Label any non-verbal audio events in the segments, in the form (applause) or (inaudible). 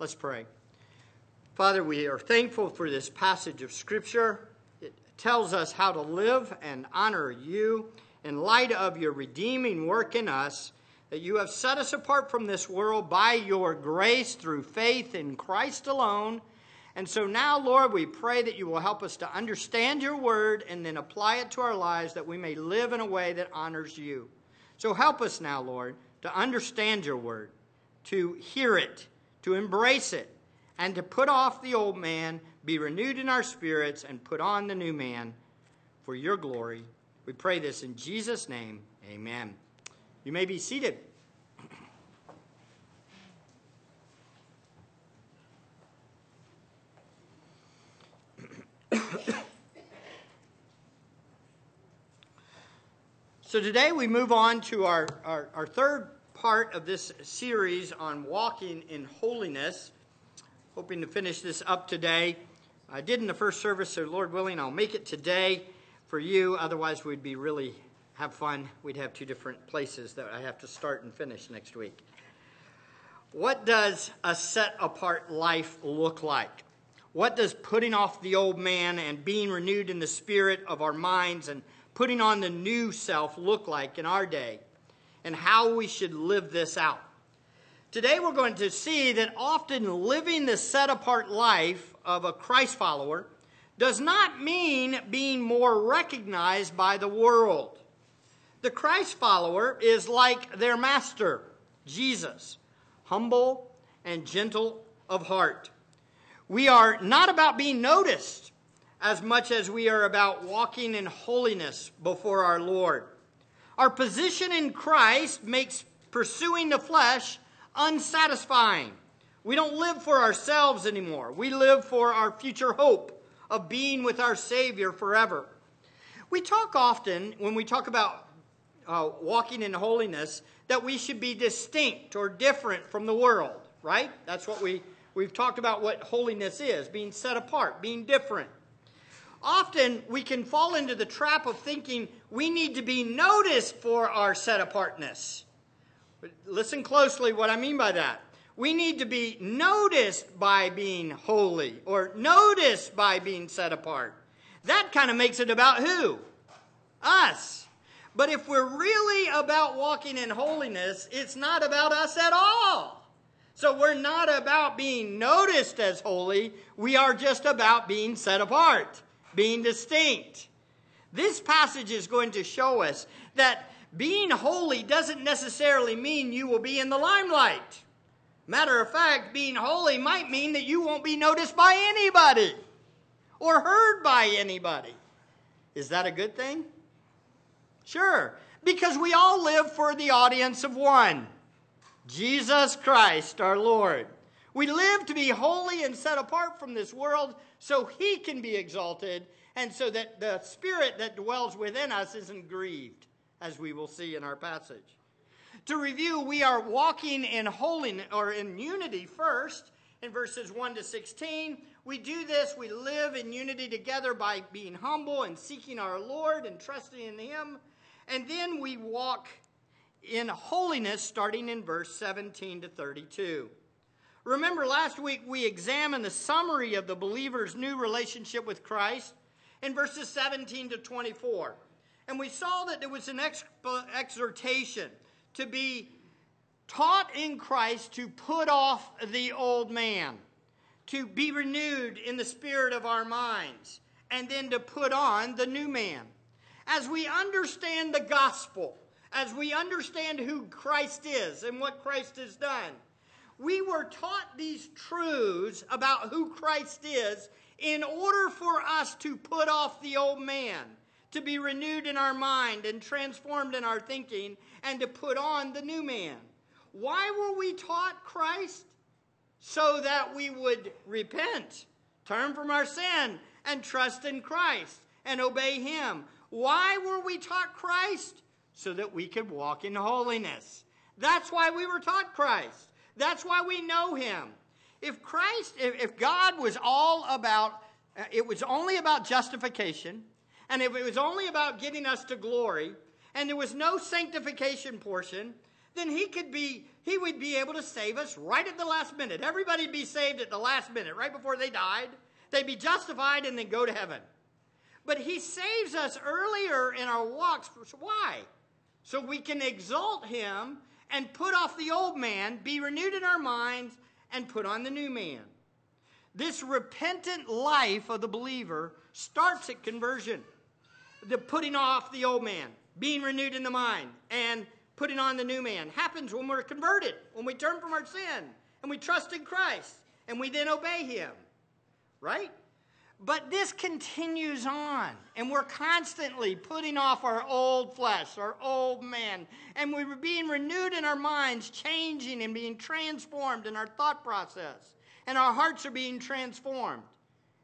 Let's pray. Father, we are thankful for this passage of Scripture. It tells us how to live and honor you in light of your redeeming work in us, that you have set us apart from this world by your grace through faith in Christ alone. And so now, Lord, we pray that you will help us to understand your word and then apply it to our lives that we may live in a way that honors you. So help us now, Lord, to understand your word, to hear it, to embrace it, and to put off the old man, be renewed in our spirits, and put on the new man for your glory. We pray this in Jesus' name. Amen. You may be seated. (coughs) so today we move on to our, our, our, third part of this series on walking in holiness. Hoping to finish this up today. I did in the first service, so Lord willing, I'll make it today for you. Otherwise, we'd be really have fun. We'd have two different places that I have to start and finish next week. What does a set apart life look like? What does putting off the old man and being renewed in the spirit of our minds and putting on the new self look like in our day? And how we should live this out. Today, we're going to see that often living the set apart life of a Christ follower does not mean being more recognized by the world. The Christ follower is like their master, Jesus, humble and gentle of heart. We are not about being noticed as much as we are about walking in holiness before our Lord. Our position in Christ makes pursuing the flesh unsatisfying. We don't live for ourselves anymore. We live for our future hope of being with our Savior forever. We talk often, when we talk about uh, walking in holiness, that we should be distinct or different from the world, right? That's what we, we've talked about what holiness is being set apart, being different. Often we can fall into the trap of thinking we need to be noticed for our set apartness. Listen closely what I mean by that we need to be noticed by being holy or noticed by being set apart. That kind of makes it about who? Us. But if we're really about walking in holiness, it's not about us at all. So we're not about being noticed as holy. We are just about being set apart, being distinct. This passage is going to show us that being holy doesn't necessarily mean you will be in the limelight. Matter of fact, being holy might mean that you won't be noticed by anybody or heard by anybody. Is that a good thing? Sure, because we all live for the audience of one Jesus Christ, our Lord. We live to be holy and set apart from this world so he can be exalted and so that the spirit that dwells within us isn't grieved, as we will see in our passage. To review, we are walking in holiness or in unity first in verses 1 to 16. We do this, we live in unity together by being humble and seeking our Lord and trusting in Him. And then we walk in holiness starting in verse 17 to 32. Remember, last week we examined the summary of the believer's new relationship with Christ in verses 17 to 24. And we saw that there was an exhortation to be taught in Christ to put off the old man, to be renewed in the spirit of our minds, and then to put on the new man. As we understand the gospel, as we understand who Christ is and what Christ has done, we were taught these truths about who Christ is in order for us to put off the old man to be renewed in our mind and transformed in our thinking, and to put on the new man. Why were we taught Christ? So that we would repent, turn from our sin, and trust in Christ and obey Him. Why were we taught Christ? So that we could walk in holiness. That's why we were taught Christ. That's why we know Him. If Christ, if, God was all about, uh, it was only about justification, and if it was only about getting us to glory, and there was no sanctification portion, then he could be he would be able to save us right at the last minute. Everybody'd be saved at the last minute, right before they died. They'd be justified and then go to heaven. But he saves us earlier in our walks. Why? So we can exalt him and put off the old man, be renewed in our minds, and put on the new man. This repentant life of the believer starts at conversion. The putting off the old man, being renewed in the mind, and putting on the new man happens when we're converted, when we turn from our sin and we trust in Christ and we then obey him. Right? But this continues on, and we're constantly putting off our old flesh, our old man, and we're being renewed in our minds, changing and being transformed in our thought process, and our hearts are being transformed,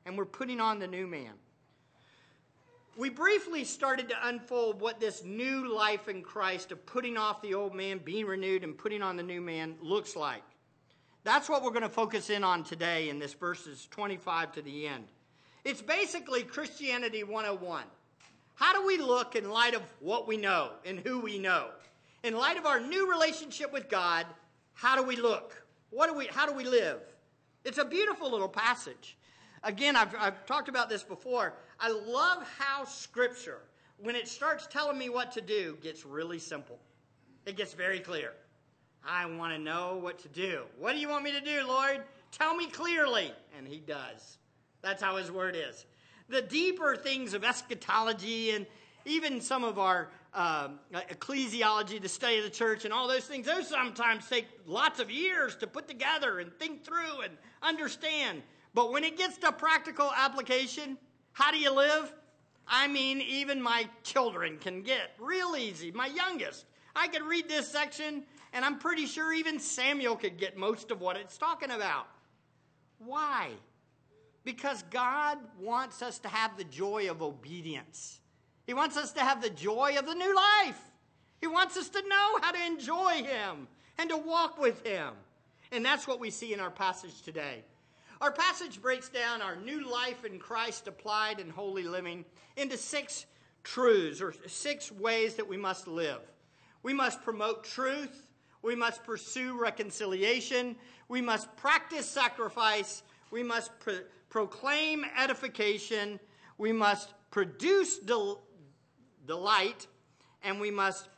and we're putting on the new man. We briefly started to unfold what this new life in Christ of putting off the old man, being renewed, and putting on the new man looks like. That's what we're going to focus in on today in this verses 25 to the end. It's basically Christianity 101. How do we look in light of what we know and who we know? In light of our new relationship with God, how do we look? What do we, how do we live? It's a beautiful little passage. Again, I've, I've talked about this before. I love how Scripture, when it starts telling me what to do, gets really simple. It gets very clear. I want to know what to do. What do you want me to do, Lord? Tell me clearly. And He does. That's how his word is. The deeper things of eschatology and even some of our um, ecclesiology, the study of the church, and all those things, those sometimes take lots of years to put together and think through and understand. But when it gets to practical application, how do you live? I mean, even my children can get real easy. My youngest, I could read this section, and I'm pretty sure even Samuel could get most of what it's talking about. Why? Because God wants us to have the joy of obedience. He wants us to have the joy of the new life. He wants us to know how to enjoy Him and to walk with Him. And that's what we see in our passage today. Our passage breaks down our new life in Christ applied in holy living into six truths or six ways that we must live. We must promote truth. We must pursue reconciliation. We must practice sacrifice. We must proclaim edification, we must produce del- delight, and we must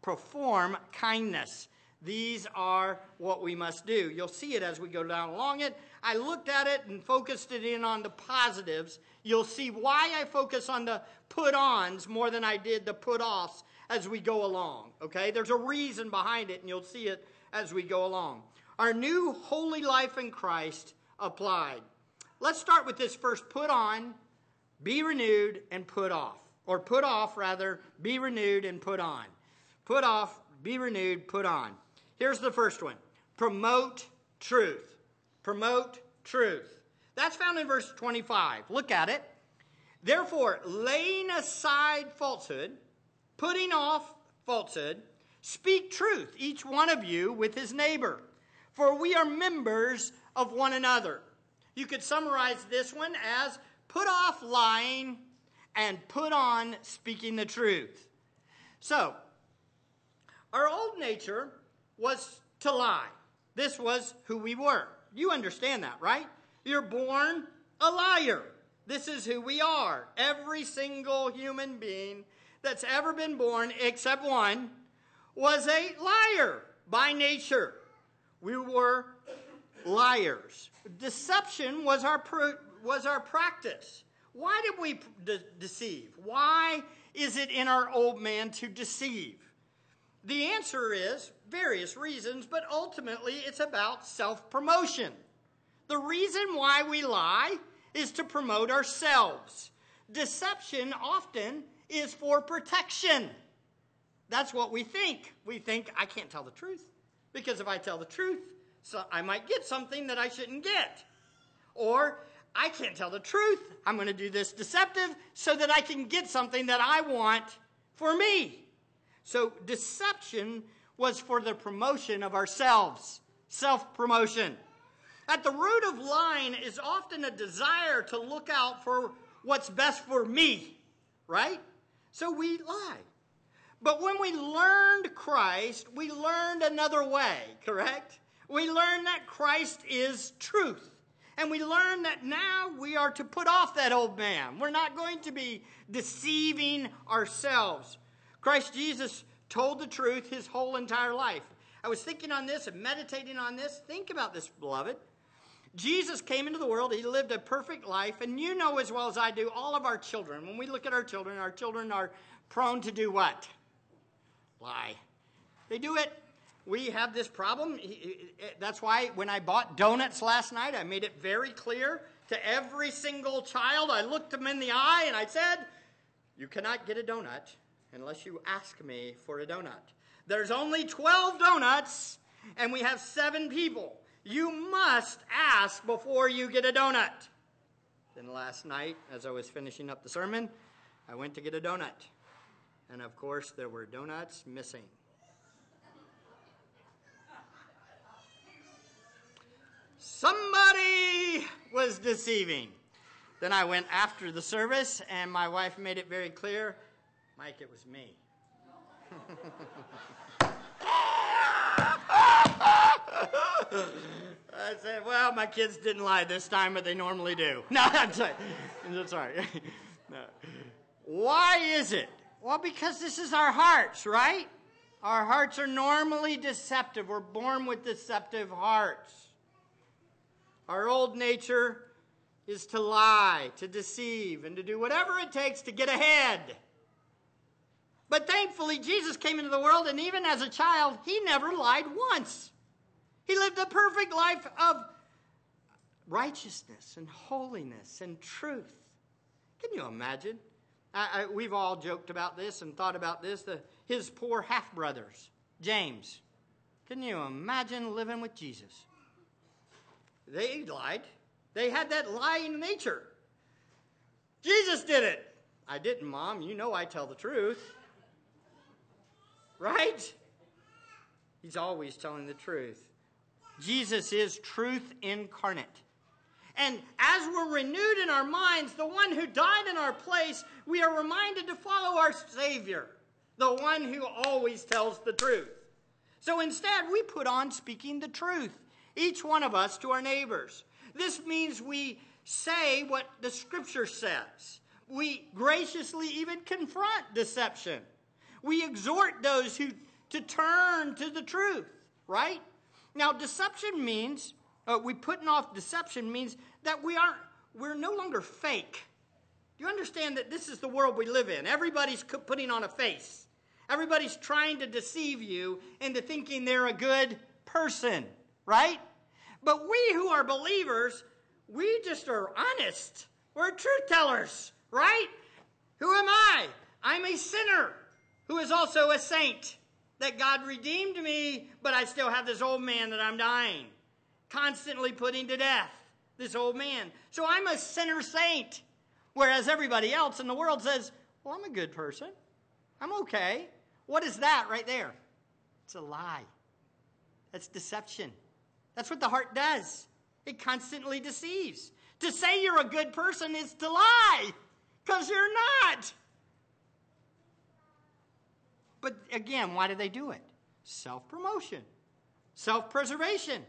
perform kindness. These are what we must do. You'll see it as we go down along it. I looked at it and focused it in on the positives. You'll see why I focus on the put ons more than I did the put offs as we go along. Okay? There's a reason behind it, and you'll see it as we go along. Our new holy life in Christ applied. Let's start with this first put on, be renewed, and put off. Or put off, rather, be renewed and put on. Put off, be renewed, put on. Here's the first one promote truth. Promote truth. That's found in verse 25. Look at it. Therefore, laying aside falsehood, putting off falsehood, speak truth, each one of you with his neighbor. For we are members of one another. You could summarize this one as put off lying and put on speaking the truth. So, our old nature was to lie. This was who we were. You understand that, right? You're born a liar. This is who we are. Every single human being that's ever been born, except one, was a liar by nature. We were liars. Deception was our, was our practice. Why did we de- deceive? Why is it in our old man to deceive? The answer is various reasons, but ultimately it's about self promotion. The reason why we lie is to promote ourselves. Deception often is for protection. That's what we think. We think, I can't tell the truth because if I tell the truth, so I might get something that I shouldn't get. Or I can't tell the truth. I'm going to do this deceptive so that I can get something that I want for me. So deception was for the promotion of ourselves, self promotion. At the root of lying is often a desire to look out for what's best for me, right? So we lie. But when we learned Christ, we learned another way, correct? We learn that Christ is truth. And we learn that now we are to put off that old man. We're not going to be deceiving ourselves. Christ Jesus told the truth his whole entire life. I was thinking on this and meditating on this. Think about this, beloved. Jesus came into the world, he lived a perfect life, and you know as well as I do, all of our children, when we look at our children, our children are prone to do what? Lie. They do it we have this problem. That's why when I bought donuts last night, I made it very clear to every single child. I looked them in the eye and I said, You cannot get a donut unless you ask me for a donut. There's only 12 donuts and we have seven people. You must ask before you get a donut. Then last night, as I was finishing up the sermon, I went to get a donut. And of course, there were donuts missing. Somebody was deceiving. Then I went after the service, and my wife made it very clear Mike, it was me. I said, well, my kids didn't lie this time, but they normally do. (laughs) No, I'm sorry. I'm sorry. (laughs) No. Why is it? Well, because this is our hearts, right? Our hearts are normally deceptive. We're born with deceptive hearts. Our old nature is to lie, to deceive, and to do whatever it takes to get ahead. But thankfully, Jesus came into the world, and even as a child, he never lied once. He lived a perfect life of righteousness and holiness and truth. Can you imagine? I, I, we've all joked about this and thought about this. The, his poor half brothers, James. Can you imagine living with Jesus? They lied. They had that lying nature. Jesus did it. I didn't, Mom. You know I tell the truth. Right? He's always telling the truth. Jesus is truth incarnate. And as we're renewed in our minds, the one who died in our place, we are reminded to follow our Savior, the one who always tells the truth. So instead, we put on speaking the truth each one of us to our neighbors. This means we say what the scripture says. We graciously even confront deception. We exhort those who to turn to the truth, right? Now, deception means uh, we putting off deception means that we aren't we're no longer fake. Do you understand that this is the world we live in? Everybody's putting on a face. Everybody's trying to deceive you into thinking they're a good person right? But we who are believers, we just are honest. We're truth tellers, right? Who am I? I'm a sinner who is also a saint. That God redeemed me, but I still have this old man that I'm dying, constantly putting to death. This old man. So I'm a sinner saint. Whereas everybody else in the world says, Well, I'm a good person. I'm okay. What is that right there? It's a lie. That's deception. That's what the heart does. It constantly deceives. To say you're a good person is to lie, because you're not. But again, why do they do it? Self promotion, self preservation.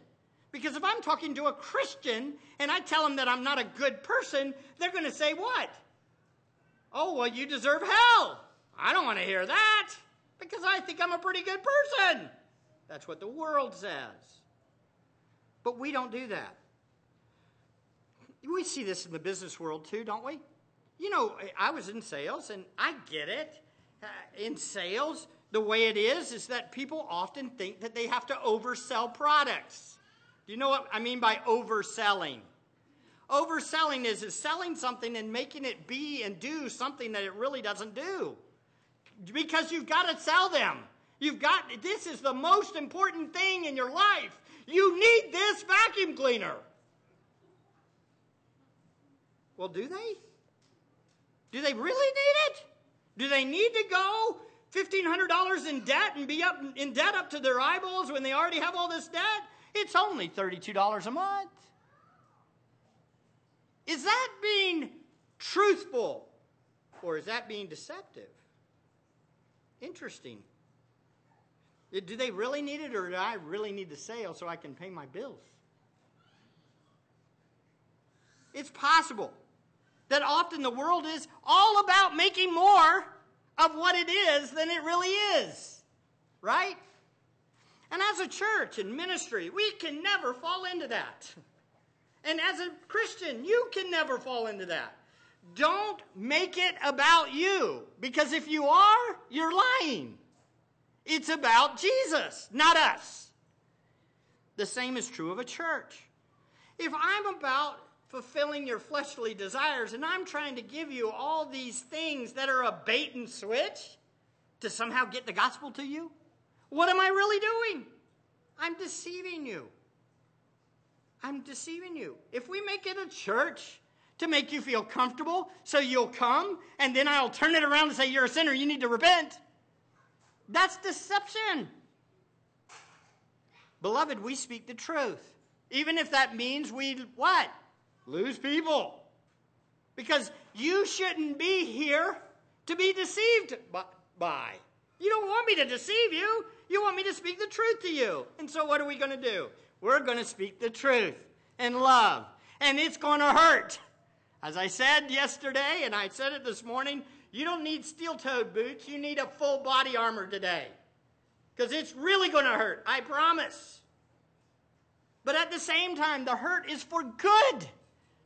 Because if I'm talking to a Christian and I tell them that I'm not a good person, they're going to say, What? Oh, well, you deserve hell. I don't want to hear that because I think I'm a pretty good person. That's what the world says. But we don't do that. We see this in the business world too, don't we? You know, I was in sales and I get it. Uh, in sales, the way it is is that people often think that they have to oversell products. Do you know what I mean by overselling? Overselling is, is selling something and making it be and do something that it really doesn't do. Because you've got to sell them. You've got this is the most important thing in your life. You need this vacuum cleaner. Well, do they? Do they really need it? Do they need to go $1,500 in debt and be up in debt up to their eyeballs when they already have all this debt? It's only $32 a month. Is that being truthful or is that being deceptive? Interesting. Do they really need it, or do I really need the sale so I can pay my bills? It's possible that often the world is all about making more of what it is than it really is. Right? And as a church and ministry, we can never fall into that. And as a Christian, you can never fall into that. Don't make it about you, because if you are, you're lying. It's about Jesus, not us. The same is true of a church. If I'm about fulfilling your fleshly desires and I'm trying to give you all these things that are a bait and switch to somehow get the gospel to you, what am I really doing? I'm deceiving you. I'm deceiving you. If we make it a church to make you feel comfortable so you'll come, and then I'll turn it around and say, You're a sinner, you need to repent, that's deception. Beloved, we speak the truth. Even if that means we what? Lose people. Because you shouldn't be here to be deceived by. You don't want me to deceive you. You want me to speak the truth to you. And so what are we going to do? We're going to speak the truth and love. And it's going to hurt. As I said yesterday, and I said it this morning, you don't need steel toed boots. You need a full body armor today. Because it's really going to hurt. I promise. But at the same time, the hurt is for good.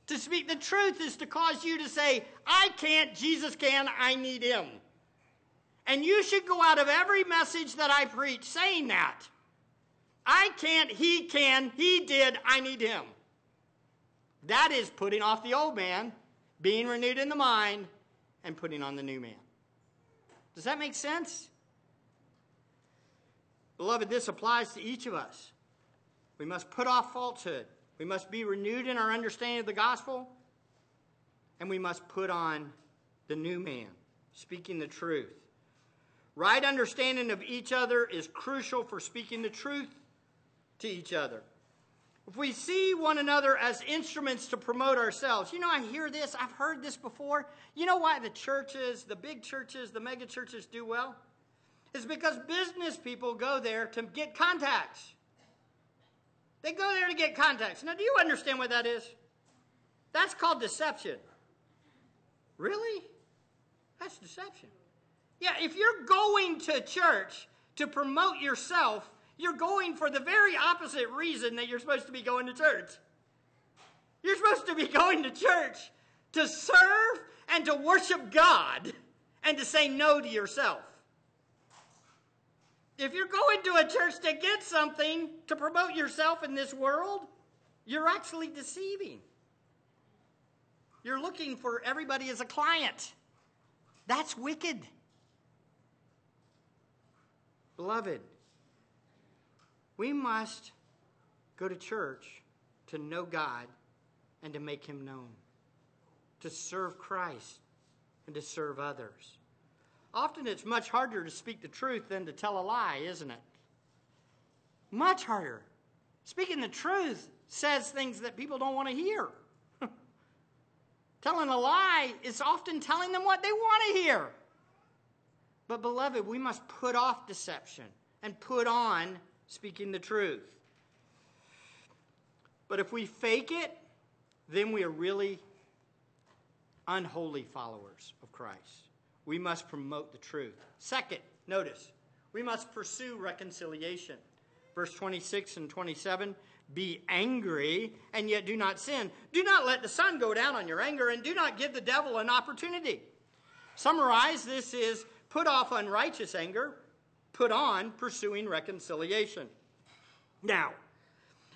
To speak the truth is to cause you to say, I can't, Jesus can, I need him. And you should go out of every message that I preach saying that. I can't, he can, he did, I need him. That is putting off the old man, being renewed in the mind, and putting on the new man. Does that make sense? Beloved, this applies to each of us. We must put off falsehood. We must be renewed in our understanding of the gospel. And we must put on the new man, speaking the truth. Right understanding of each other is crucial for speaking the truth to each other. If we see one another as instruments to promote ourselves, you know, I hear this, I've heard this before. You know why the churches, the big churches, the mega churches do well? It's because business people go there to get contacts. They go there to get contacts. Now, do you understand what that is? That's called deception. Really? That's deception. Yeah, if you're going to church to promote yourself, you're going for the very opposite reason that you're supposed to be going to church. You're supposed to be going to church to serve and to worship God and to say no to yourself. If you're going to a church to get something to promote yourself in this world, you're actually deceiving. You're looking for everybody as a client. That's wicked. Beloved, we must go to church to know God and to make Him known, to serve Christ and to serve others. Often it's much harder to speak the truth than to tell a lie, isn't it? Much harder. Speaking the truth says things that people don't want to hear. (laughs) telling a lie is often telling them what they want to hear. But, beloved, we must put off deception and put on speaking the truth. But if we fake it, then we are really unholy followers of Christ. We must promote the truth. Second, notice, we must pursue reconciliation. Verse 26 and 27 Be angry and yet do not sin. Do not let the sun go down on your anger and do not give the devil an opportunity. Summarize this is Put off unrighteous anger, put on pursuing reconciliation. Now,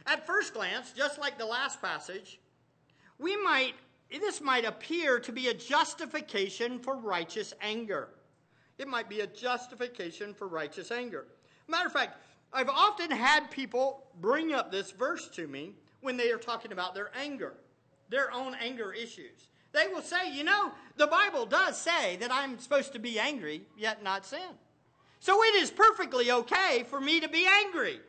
at first glance, just like the last passage, we might this might appear to be a justification for righteous anger. It might be a justification for righteous anger. Matter of fact, I've often had people bring up this verse to me when they are talking about their anger, their own anger issues. They will say, you know, the Bible does say that I'm supposed to be angry, yet not sin. So it is perfectly okay for me to be angry.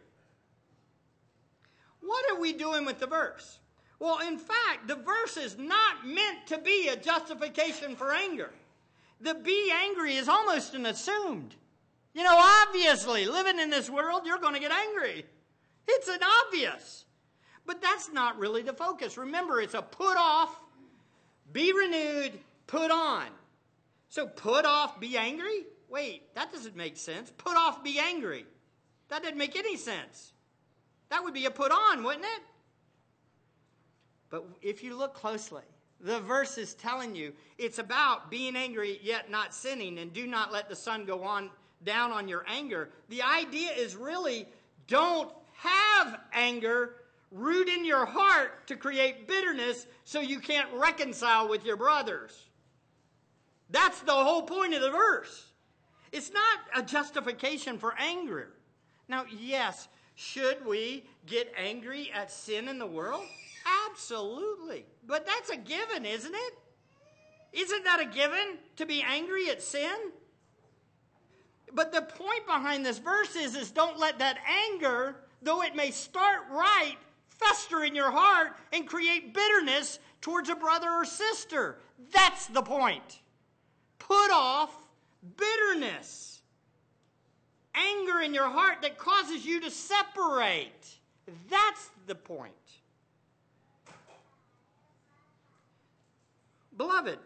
What are we doing with the verse? Well, in fact, the verse is not meant to be a justification for anger. The be angry is almost an assumed. You know, obviously, living in this world, you're going to get angry. It's an obvious. But that's not really the focus. Remember, it's a put off, be renewed, put on. So put off, be angry? Wait, that doesn't make sense. Put off, be angry. That doesn't make any sense. That would be a put on, wouldn't it? But if you look closely, the verse is telling you it's about being angry yet not sinning and do not let the sun go on down on your anger. The idea is really don't have anger root in your heart to create bitterness so you can't reconcile with your brothers. That's the whole point of the verse. It's not a justification for anger. Now, yes, should we get angry at sin in the world? Absolutely. But that's a given, isn't it? Isn't that a given to be angry at sin? But the point behind this verse is, is don't let that anger, though it may start right, fester in your heart and create bitterness towards a brother or sister. That's the point. Put off bitterness, anger in your heart that causes you to separate. That's the point. Beloved,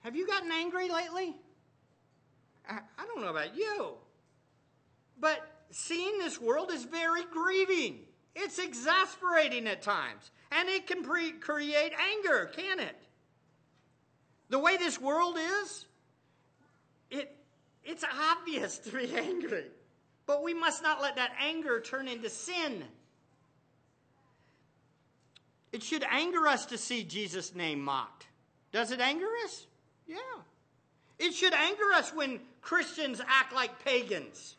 have you gotten angry lately? I, don't know about you, but seeing this world is very grieving. It's exasperating at times, and it can pre- create anger, can it? The way this world is, it, it's obvious to be angry, but we must not let that anger turn into sin. It should anger us to see Jesus' name mocked. Does it anger us? Yeah. It should anger us when Christians act like pagans.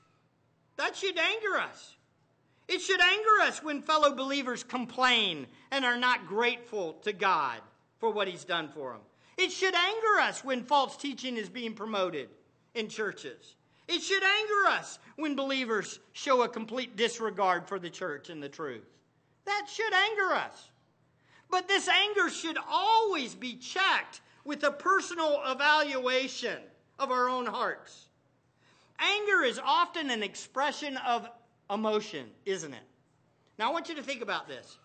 That should anger us. It should anger us when fellow believers complain and are not grateful to God for what He's done for them. It should anger us when false teaching is being promoted in churches. It should anger us when believers show a complete disregard for the church and the truth. That should anger us. But this anger should always be checked with a personal evaluation of our own hearts. Anger is often an expression of emotion, isn't it? Now I want you to think about this.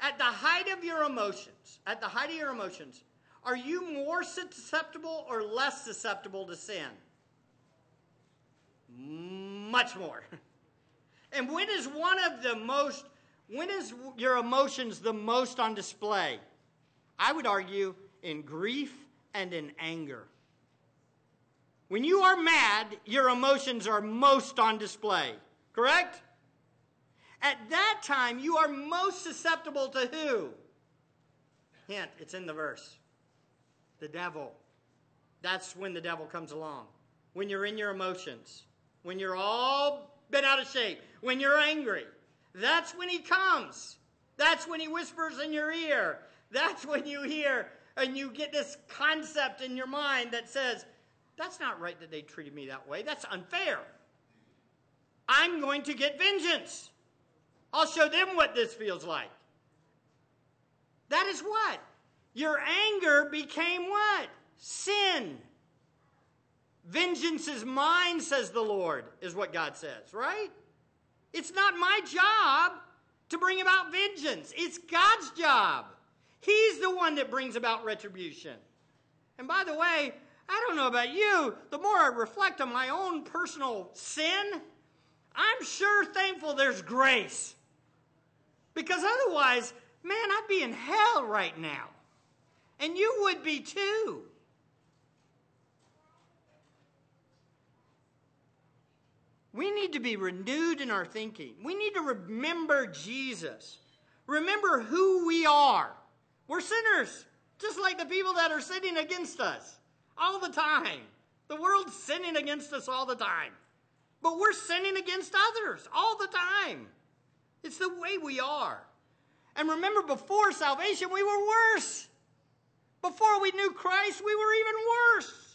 At the height of your emotions, at the height of your emotions, are you more susceptible or less susceptible to sin? Much more. (laughs) And when is one of the most when is your emotions the most on display? I would argue in grief and in anger. When you are mad, your emotions are most on display, correct? At that time, you are most susceptible to who? Hint, it's in the verse. The devil. That's when the devil comes along. When you're in your emotions, when you're all bent out of shape, when you're angry, that's when he comes. That's when he whispers in your ear. That's when you hear and you get this concept in your mind that says, that's not right that they treated me that way. That's unfair. I'm going to get vengeance. I'll show them what this feels like. That is what? Your anger became what? Sin. Vengeance is mine, says the Lord, is what God says, right? It's not my job to bring about vengeance, it's God's job. He's the one that brings about retribution. And by the way, I don't know about you, the more I reflect on my own personal sin, I'm sure thankful there's grace. Because otherwise, man, I'd be in hell right now. And you would be too. We need to be renewed in our thinking. We need to remember Jesus. Remember who we are. We're sinners, just like the people that are sinning against us all the time. The world's sinning against us all the time. But we're sinning against others all the time. It's the way we are. And remember, before salvation, we were worse. Before we knew Christ, we were even worse.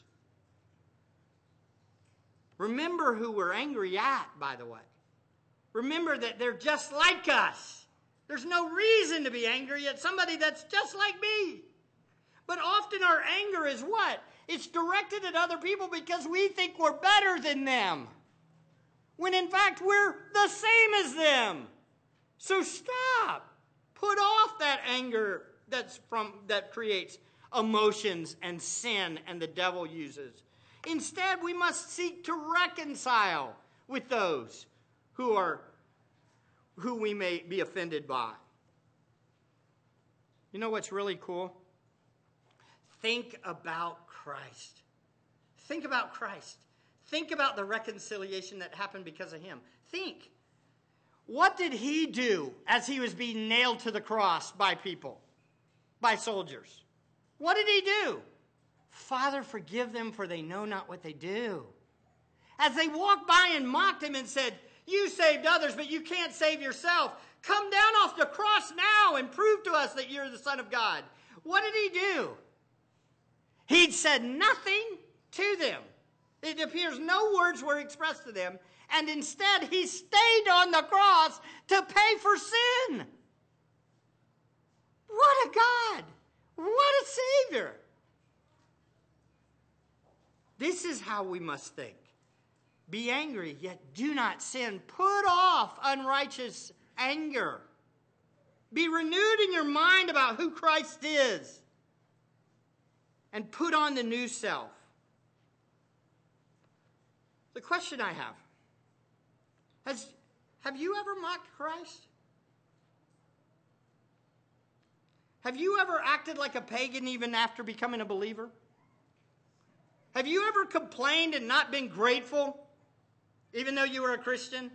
Remember who we're angry at, by the way. Remember that they're just like us. There's no reason to be angry at somebody that's just like me. But often our anger is what? It's directed at other people because we think we're better than them. when in fact we're the same as them. So stop. Put off that anger that's from that creates emotions and sin and the devil uses. Instead, we must seek to reconcile with those who are who we may be offended by. You know what's really cool? Think about Christ. Think about Christ. Think about the reconciliation that happened because of him. Think. What did he do as he was being nailed to the cross by people, by soldiers? What did he do? Father, forgive them, for they know not what they do. As they walked by and mocked him and said, You saved others, but you can't save yourself. Come down off the cross now and prove to us that you're the Son of God. What did he do? He'd said nothing to them. It appears no words were expressed to them, and instead he stayed on the cross to pay for sin. What a God! What a Savior! This is how we must think. Be angry, yet do not sin. Put off unrighteous anger. Be renewed in your mind about who Christ is. And put on the new self. The question I have has have you ever mocked Christ? Have you ever acted like a pagan even after becoming a believer? Have you ever complained and not been grateful even though you were a Christian?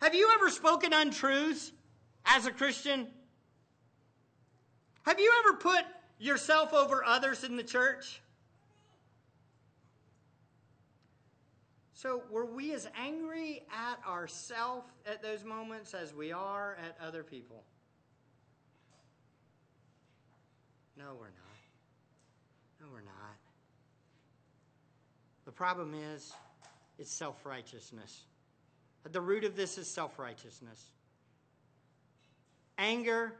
Have you ever spoken untruths as a Christian? Have you ever put yourself over others in the church? So, were we as angry at ourselves at those moments as we are at other people? No, we're not. No, we're not. The problem is, it's self righteousness. At the root of this is self righteousness. Anger,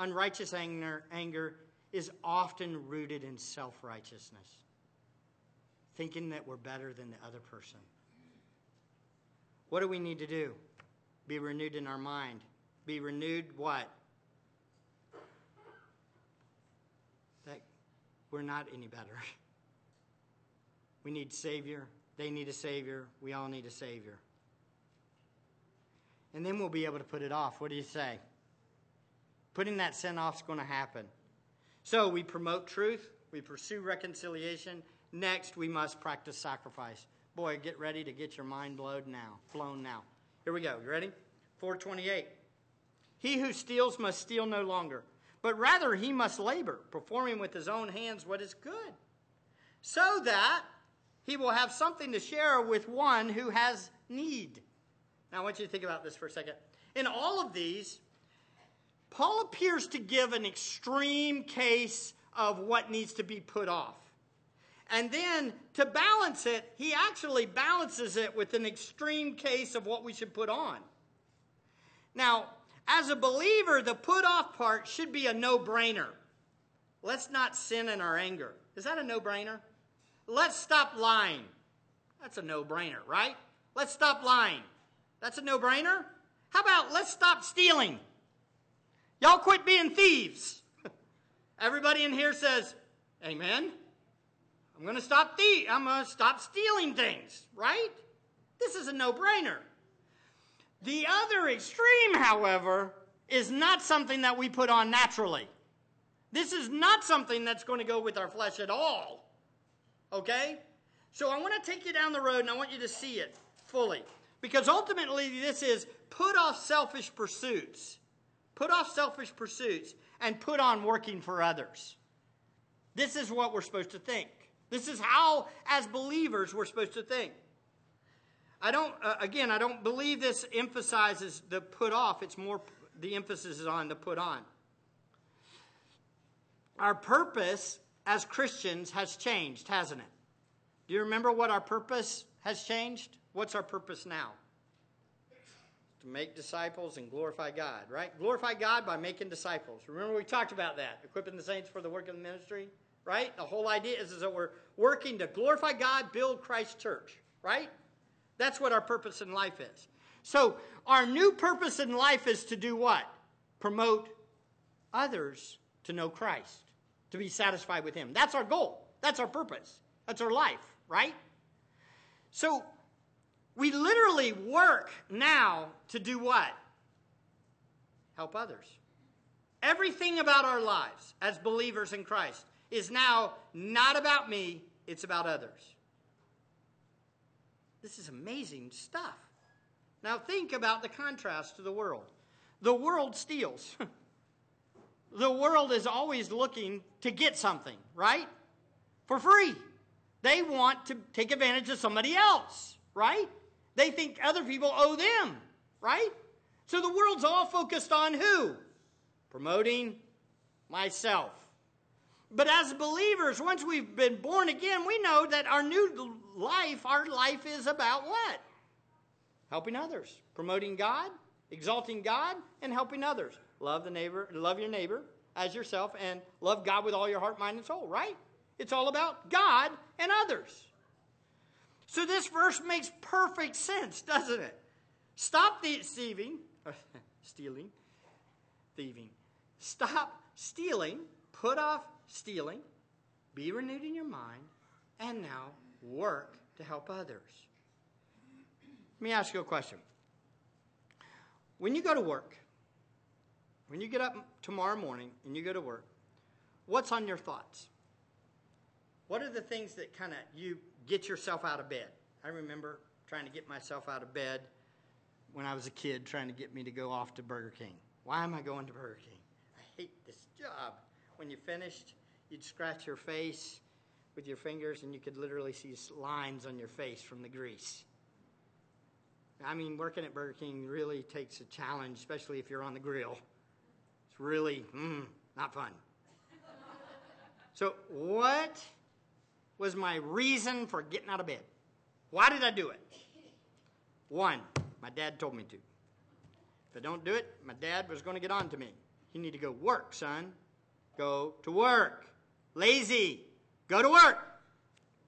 unrighteous anger, anger is often rooted in self righteousness thinking that we're better than the other person. What do we need to do? Be renewed in our mind. Be renewed what? That we're not any better. (laughs) We need Savior. They need a Savior. We all need a Savior. And then we'll be able to put it off. What do you say? Putting that sin off is going to happen. So we promote truth, we pursue reconciliation, Next, we must practice sacrifice. Boy, get ready to get your mind blown now. Blown now. Here we go. You ready? 428. He who steals must steal no longer, but rather he must labor, performing with his own hands what is good, so that he will have something to share with one who has need. Now, I want you to think about this for a second. In all of these, Paul appears to give an extreme case of what needs to be put off. And then to balance it, he actually balances it with an extreme case of what we should put on. Now, as a believer, the put off part should be a no brainer. Let's not sin in our anger. Is that a no brainer? Let's stop lying. That's a no brainer, right? Let's stop lying. That's a no brainer. How about let's stop stealing? Y'all quit being thieves. (laughs) Everybody in here says, Amen. I'm going to stop thief. I'm going to stop stealing things, right? This is a no-brainer. The other extreme, however, is not something that we put on naturally. This is not something that's going to go with our flesh at all. Okay? So I want to take you down the road and I want you to see it fully. Because ultimately, this is put off selfish pursuits. Put off selfish pursuits and put on working for others. This is what we're supposed to think. This is how, as believers, we're supposed to think. I don't, uh, again, I don't believe this emphasizes the put off. It's more, the emphasis is on the put on. Our purpose as Christians has changed, hasn't it? Do you remember what our purpose has changed? What's our purpose now? To make disciples and glorify God, right? Glorify God by making disciples. Remember, we talked about that, equipping the saints for the work of the ministry? right? The whole idea is, is that we're working to glorify God, build Christ's church, right? That's what our purpose in life is. So, our new purpose in life is to do what? Promote others to know Christ, to be satisfied with Him. That's our goal. That's our purpose. That's our life, right? So, we literally work now to do what? Help others. Everything about our lives as believers in Christ is now not about me, it's about others. This is amazing stuff. Now, think about the contrast to the world. The world steals. (laughs) the world is always looking to get something, right? For free. They want to take advantage of somebody else, right? They think other people owe them, right? So the world's all focused on who? Promoting myself. But as believers, once we've been born again, we know that our new life, our life is about what? Helping others, promoting God, exalting God, and helping others. Love the neighbor, love your neighbor as yourself, and love God with all your heart, mind, and soul, right? It's all about God and others. So this verse makes perfect sense, doesn't it? Stop deceiving, (laughs) stealing, thieving. Stop stealing, put off stealing, be renewed in your mind, and now work to help others. Let me ask you a question. When you go to work, when you get up tomorrow morning and you go to work, what's on your thoughts? What are the things that kind of you get yourself out of bed? I remember trying to get myself out of bed when I was a kid, trying to get me to go off to Burger King. Why am I going to Burger King? I hate this job. When you finished, you'd scratch your face with your fingers and you could literally see lines on your face from the grease. I mean, working at Burger King really takes a challenge, especially if you're on the grill. Really, mm, not fun. so, what was my reason for getting out of bed? Why did I do it? One, my dad told me to. If I don't do it, my dad was going to get on to me. You need to go work, son. Go to work. Lazy. Go to work.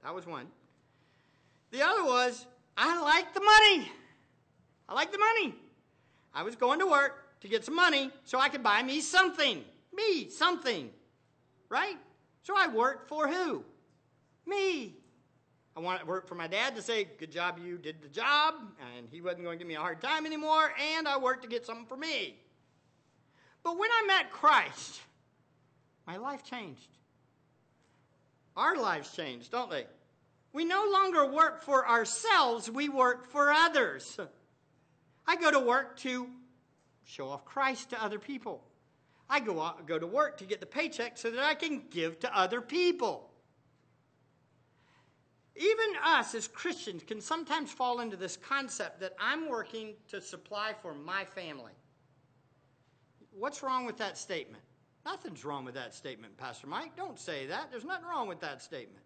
That was one. The other was, I like the money. I like the money. I was going to work to get some money so I could buy me something. Me, something. Right? So I worked for who? Me. I wanted to work for my dad to say, Good job, you did the job, and he wasn't going to give me a hard time anymore, and I worked to get something for me. But when I met Christ, my life changed. Our lives changed, don't they? We no longer work for ourselves, we work for others. I go to work to show off Christ to other people. I go, out, go to work to get the paycheck so that I can give to other people. Even us as Christians can sometimes fall into this concept that I'm working to supply for my family. What's wrong with that statement? Nothing's wrong with that statement, Pastor Mike. Don't say that. There's nothing wrong with that statement.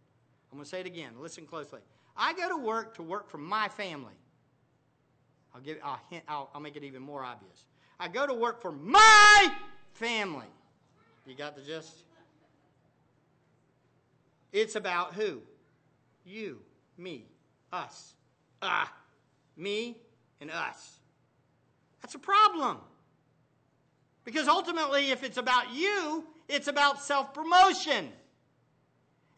I'm going to say it again. Listen closely. I go to work to work for my family. I'll give. I'll, hint, I'll, I'll make it even more obvious. I go to work for my family. You got the gist? It's about who? You, me, us. Ah, me and us. That's a problem. Because ultimately, if it's about you, it's about self promotion.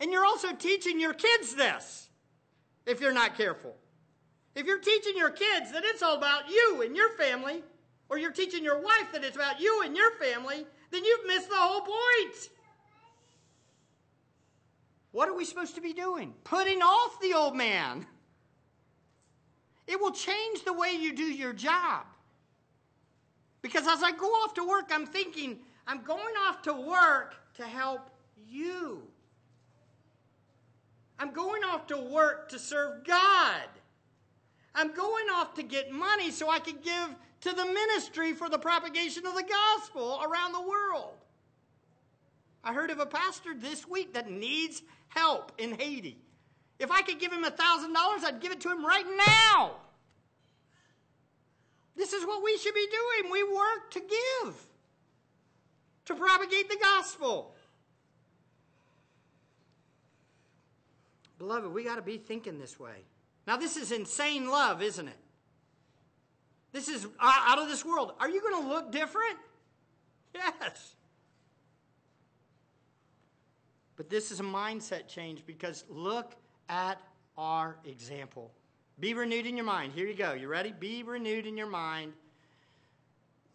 And you're also teaching your kids this if you're not careful. If you're teaching your kids that it's all about you and your family, or you're teaching your wife that it's about you and your family, then you've missed the whole point. What are we supposed to be doing? Putting off the old man. It will change the way you do your job. Because as I go off to work, I'm thinking, I'm going off to work to help you. I'm going off to work to serve God. I'm going off to get money so I can give to the ministry for the propagation of the gospel around the world. I heard of a pastor this week that needs help in Haiti. If I could give him $1,000, I'd give it to him right now. This is what we should be doing. We work to give, to propagate the gospel. Beloved, we got to be thinking this way. Now, this is insane love, isn't it? This is out of this world. Are you going to look different? Yes. But this is a mindset change because look at our example. Be renewed in your mind. Here you go. You ready? Be renewed in your mind.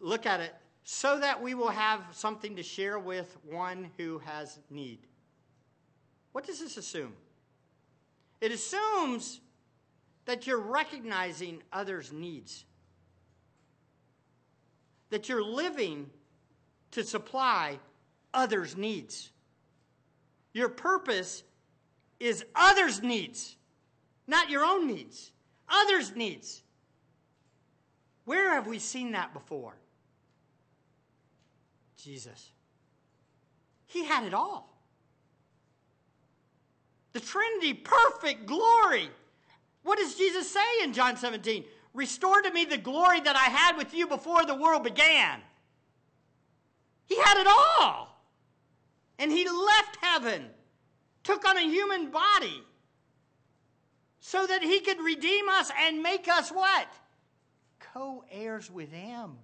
Look at it so that we will have something to share with one who has need. What does this assume? It assumes that you're recognizing others' needs, that you're living to supply others' needs. Your purpose is others' needs, not your own needs, others' needs. Where have we seen that before? Jesus. He had it all. The Trinity, perfect glory. What does Jesus say in John 17? Restore to me the glory that I had with you before the world began. He had it all. And he left heaven, took on a human body, so that he could redeem us and make us what? Co heirs with him.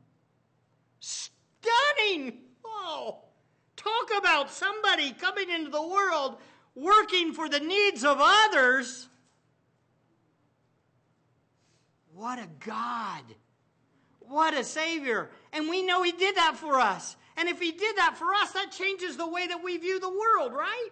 Stunning Oh, talk about somebody coming into the world working for the needs of others. What a God. What a Savior. And we know He did that for us. And if He did that for us, that changes the way that we view the world, right?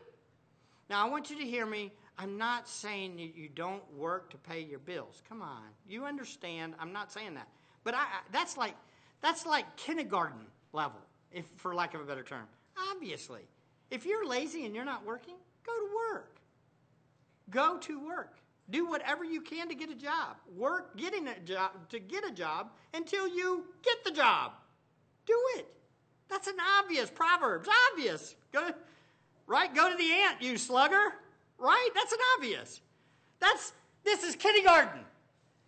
Now, I want you to hear me. I'm not saying that you don't work to pay your bills. Come on. You understand. I'm not saying that. But I, that's like that's like kindergarten level if for lack of a better term. Obviously, if you're lazy and you're not working, go to work. Go to work. Do whatever you can to get a job. Work getting a job to get a job until you get the job. Do it. That's an obvious proverb. It's obvious. Go, right? Go to the ant, you slugger. Right? That's an obvious. That's this is kindergarten.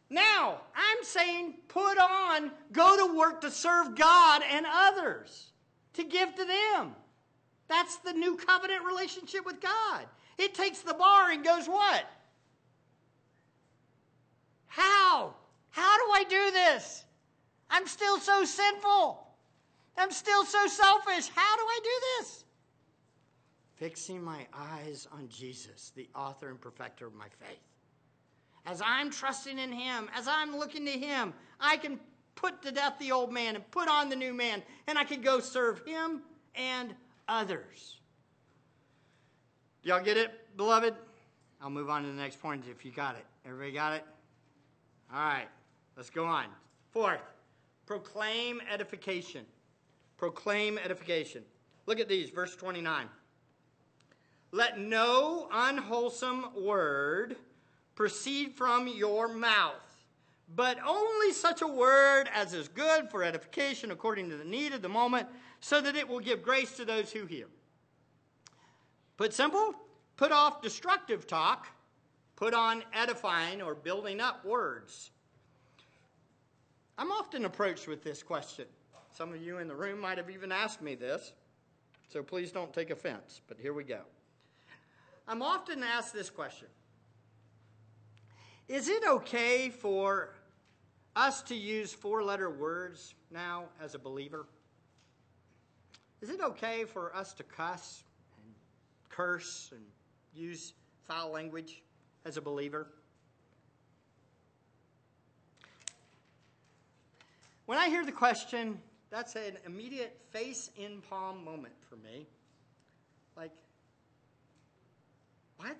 Now, I'm saying put on, go to work to serve God and others to give to them. That's the new covenant relationship with God. It takes the bar and goes what? How? How do I do this? I'm still so sinful. I'm still so selfish. How do I do this? Fixing my eyes on Jesus, the author and perfecter of my faith. As I'm trusting in Him, as I'm looking to Him, I can put to death the old man and put on the new man, and I can go serve him and others. Do y'all get it, beloved? I'll move on to the next point if you got it. Everybody got it? All right, let's go on. Fourth, proclaim edification. Proclaim edification. Look at these, verse 29. Let no unwholesome word proceed from your mouth but only such a word as is good for edification according to the need of the moment, so that it will give grace to those who hear. Put simple, put off destructive talk, put on edifying or building up words. I'm often approached with this question. Some of you in the room might have even asked me this, so please don't take offense, but here we go. I'm often asked this question Is it okay for us to use four letter words now as a believer? Is it okay for us to cuss and curse and use foul language as a believer? When I hear the question, that's an immediate face in palm moment for me. Like, what?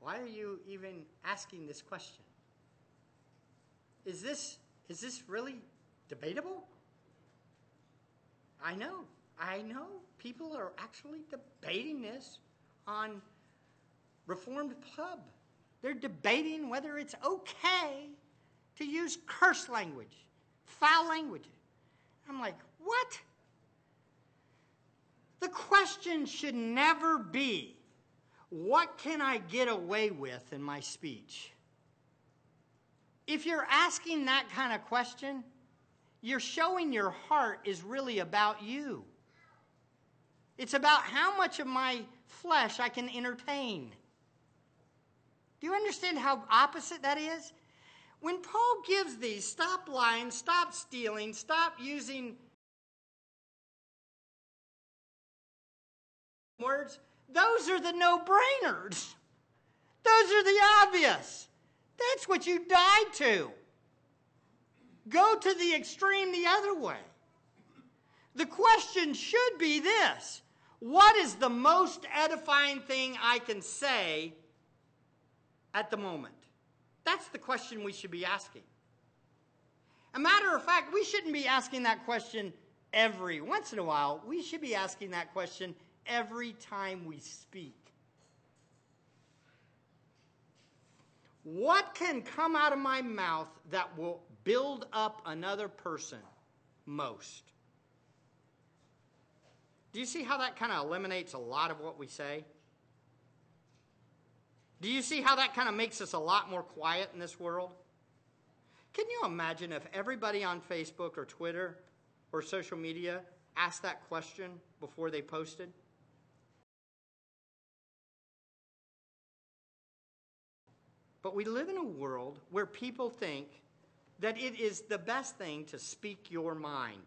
Why are you even asking this question? is this is this really debatable? I know. I know people are actually debating this on Reformed Pub. They're debating whether it's okay to use curse language, foul language. I'm like, what? The question should never be, what can I get away with in my speech? If you're asking that kind of question, you're showing your heart is really about you. It's about how much of my flesh I can entertain. Do you understand how opposite that is? When Paul gives these, stop lying, stop stealing, stop using words, those are the no brainers. Those are the obvious. That's what you died to. Go to the extreme the other way. The question should be this What is the most edifying thing I can say at the moment? That's the question we should be asking. A matter of fact, we shouldn't be asking that question every once in a while. We should be asking that question every time we speak. What can come out of my mouth that will build up another person most? Do you see how that kind of eliminates a lot of what we say? Do you see how that kind of makes us a lot more quiet in this world? Can you imagine if everybody on Facebook or Twitter or social media asked that question before they posted? But we live in a world where people think that it is the best thing to speak your mind.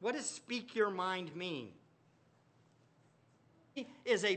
What does speak your mind mean? Is a